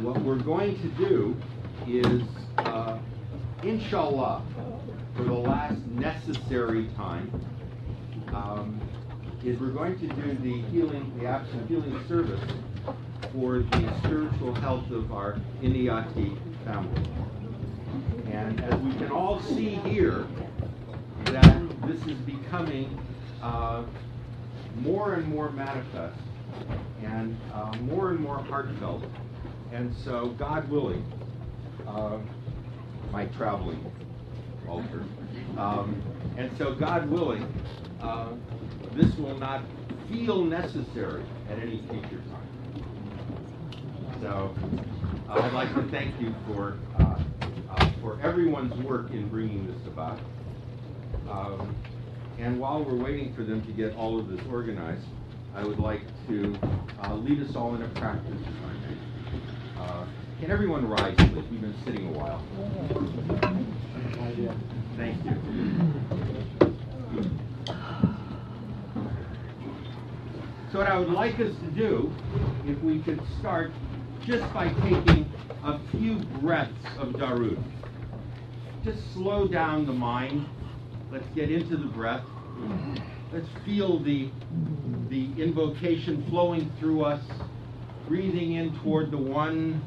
what we're going to do is, uh, inshallah, for the last necessary time, um, is we're going to do the healing, the absent healing service for the spiritual health of our Inayati family. And as we can all see here, that this is becoming uh, more and more manifest and uh, more and more heartfelt. And so, God willing, uh, my traveling altar. Um, and so, God willing, uh, this will not feel necessary at any future time. So, uh, I'd like to thank you for uh, uh, for everyone's work in bringing this about. Um, and while we're waiting for them to get all of this organized, I would like to uh, lead us all in a practice, if I may. Uh, can everyone rise, please? We've been sitting a while. Thank you. So what I would like us to do, if we could start just by taking a few breaths of Darud. Just slow down the mind. Let's get into the breath. Let's feel the, the invocation flowing through us, breathing in toward the one,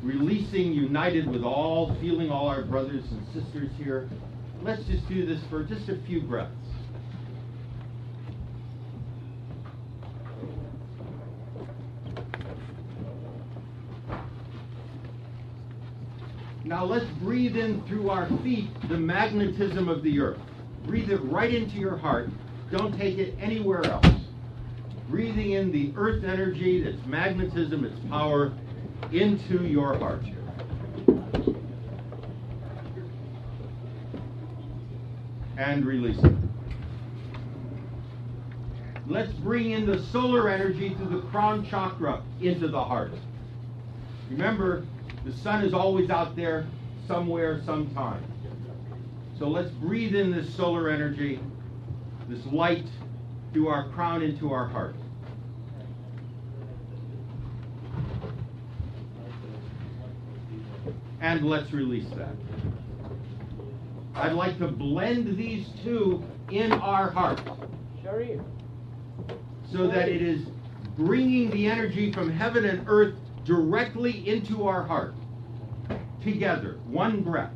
releasing, united with all, feeling all our brothers and sisters here. Let's just do this for just a few breaths. Now let's breathe in through our feet the magnetism of the earth. Breathe it right into your heart. Don't take it anywhere else. Breathing in the earth energy, its magnetism, its power, into your heart. And release it. Let's bring in the solar energy through the crown chakra into the heart. Remember, the sun is always out there somewhere, sometime. So let's breathe in this solar energy, this light through our crown into our heart. And let's release that. I'd like to blend these two in our heart so that it is bringing the energy from heaven and earth directly into our heart. Together, one breath.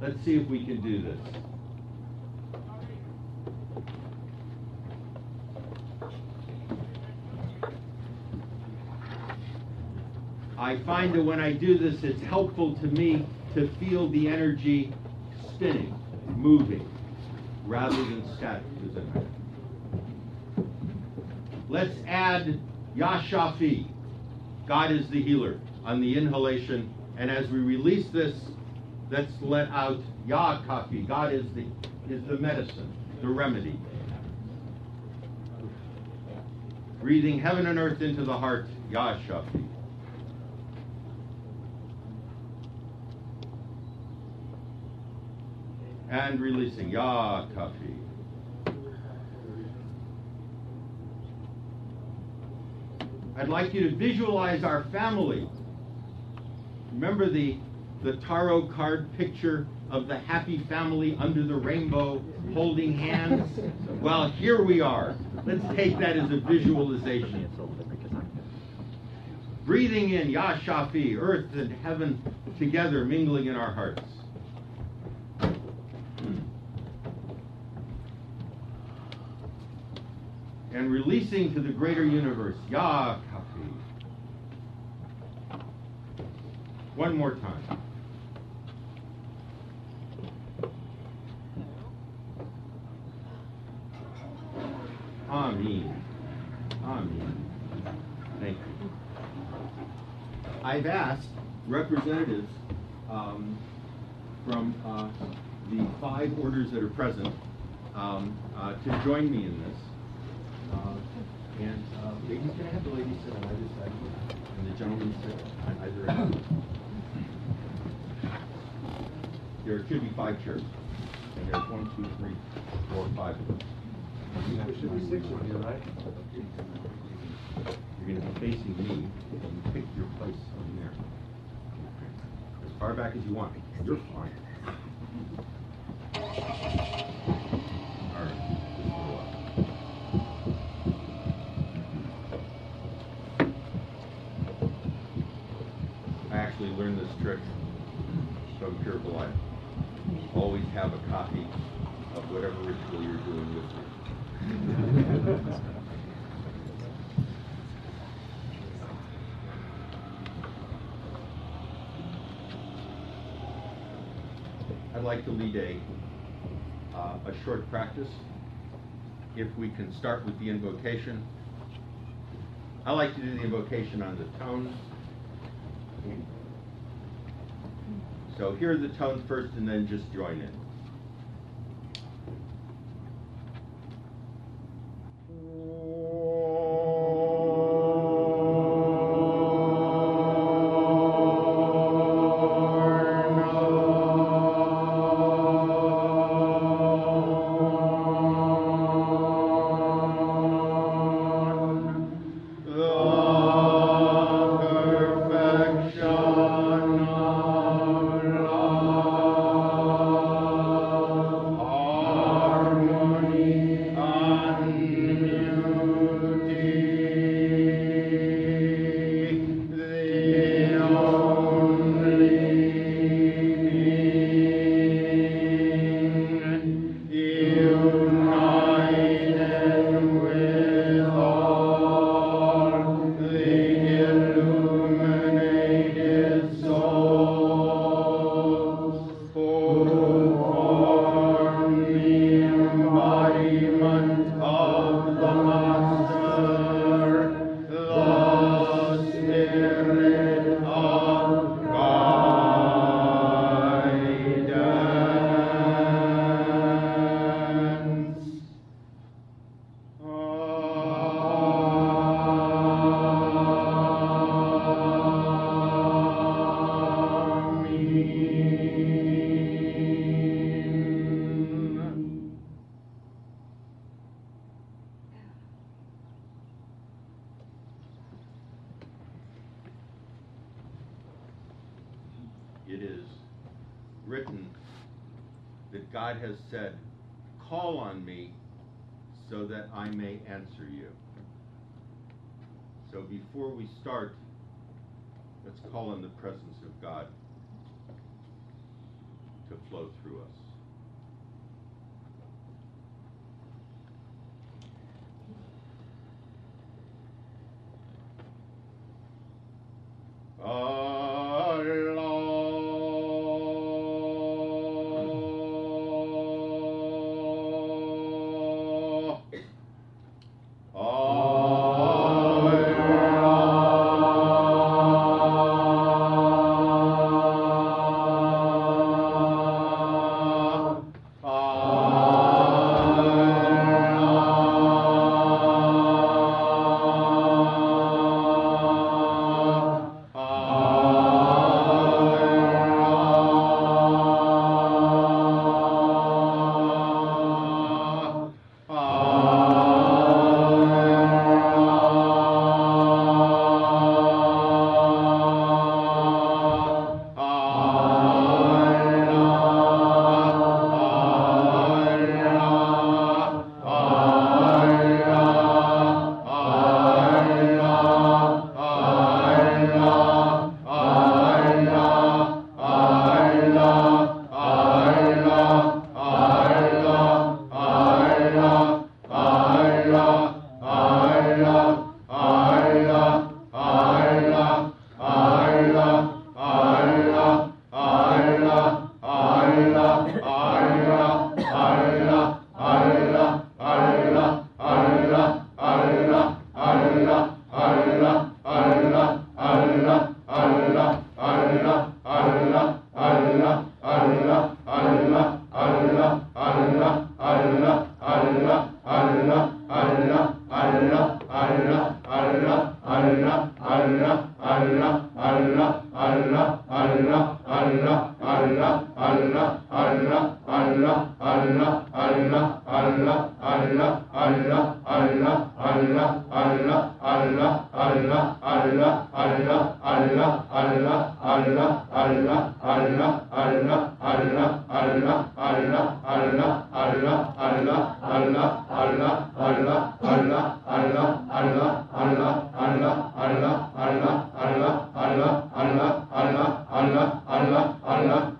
Let's see if we can do this. I find that when I do this, it's helpful to me to feel the energy spinning, moving, rather than static. Let's add Yashafi. God is the healer on the inhalation. And as we release this, let's let out Ya Kafi. God is the is the medicine, the remedy. Breathing heaven and earth into the heart, Ya Shafi. And releasing Ya Kafi. I'd like you to visualize our family. Remember the, the tarot card picture of the happy family under the rainbow holding hands? Well, here we are. Let's take that as a visualization. Breathing in Ya Shafi, earth and heaven together, mingling in our hearts. And releasing to the greater universe. Ya Kafi. One more time. Amen. Amen. Thank you. I've asked representatives um, from uh, the five orders that are present um, uh, to join me in this. Uh, and uh, ladies, can I have the ladies sit on either side? And the gentlemen sit on either end? There should be five chairs. And there's one, two, three, four, five of them. There should be six of you, right? You're gonna be facing me, and you pick your place on there. As far back as you want. You're fine. All right, just a little up. I this from Pure Life. Always have a copy of whatever ritual you're doing with you. I'd like to lead a, uh, a short practice. If we can start with the invocation. I like to do the invocation on the tones. So hear the tones first and then just join in. Amen. It is written that God has said, Call on me so that I may answer you. So before we start, let's call on the presence of God to flow through us. Allah. Allah Allah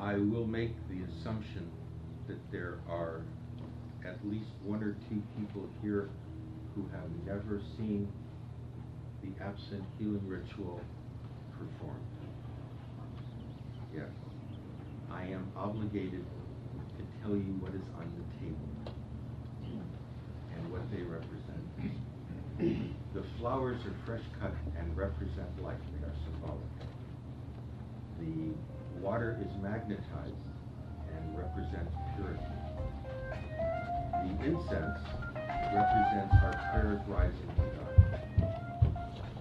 I will make the assumption that there are at least one or two people here who have never seen the absent healing ritual performed. Yes. I am obligated to tell you what is on the table and what they represent. the flowers are fresh cut and represent life, they are symbolic. The water is magnetized and represents purity. The incense represents our prayers rising to God.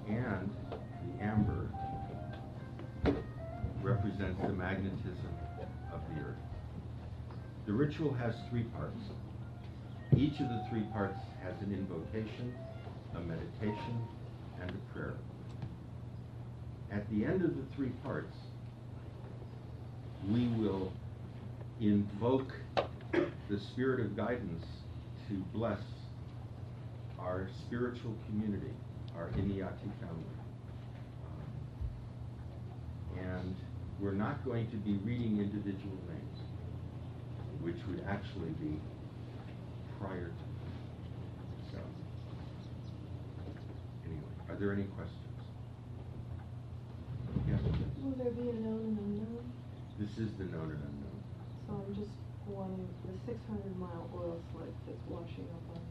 And the amber represents the magnetism of the earth. The ritual has three parts. Each of the three parts has an invocation, a meditation, and a prayer. At the end of the three parts, we will invoke the spirit of guidance to bless our spiritual community, our Inayati family. And we're not going to be reading individual names, which would actually be prior to. So, anyway, are there any questions? Yes, Will there be a known and unknown? this is the known and unknown. So I'm just wanting the six hundred mile oil slick that's washing up on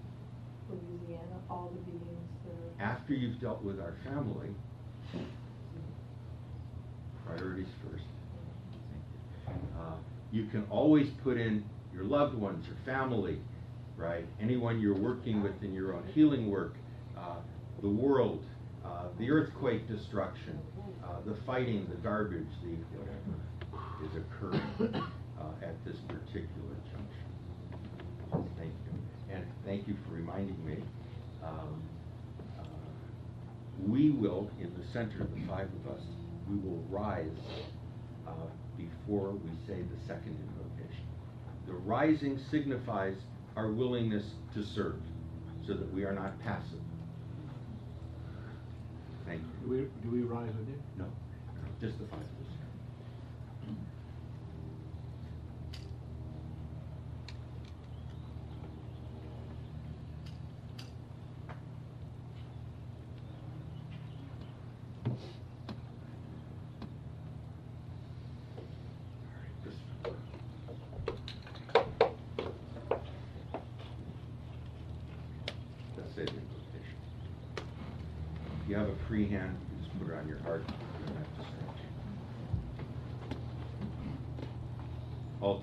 Louisiana, all the beatings that are. After you've dealt with our family, priorities first. Uh, You can always put in your loved ones, your family, right? Anyone you're working with in your own healing work, uh, the world, uh, the earthquake destruction, uh, the fighting, the garbage, the whatever is occurring uh, at this particular junction. Thank you. And thank you for reminding me. Um, uh, We will, in the center, of the five of us, we will rise uh, before we say the second invocation. The rising signifies our willingness to serve, so that we are not passive. Thank Do you. we, do we rise with you? No, just the five of us. All right, this- Let's say the invocation. If you have a free hand, you just put it on your heart. You don't have to stretch. Hold.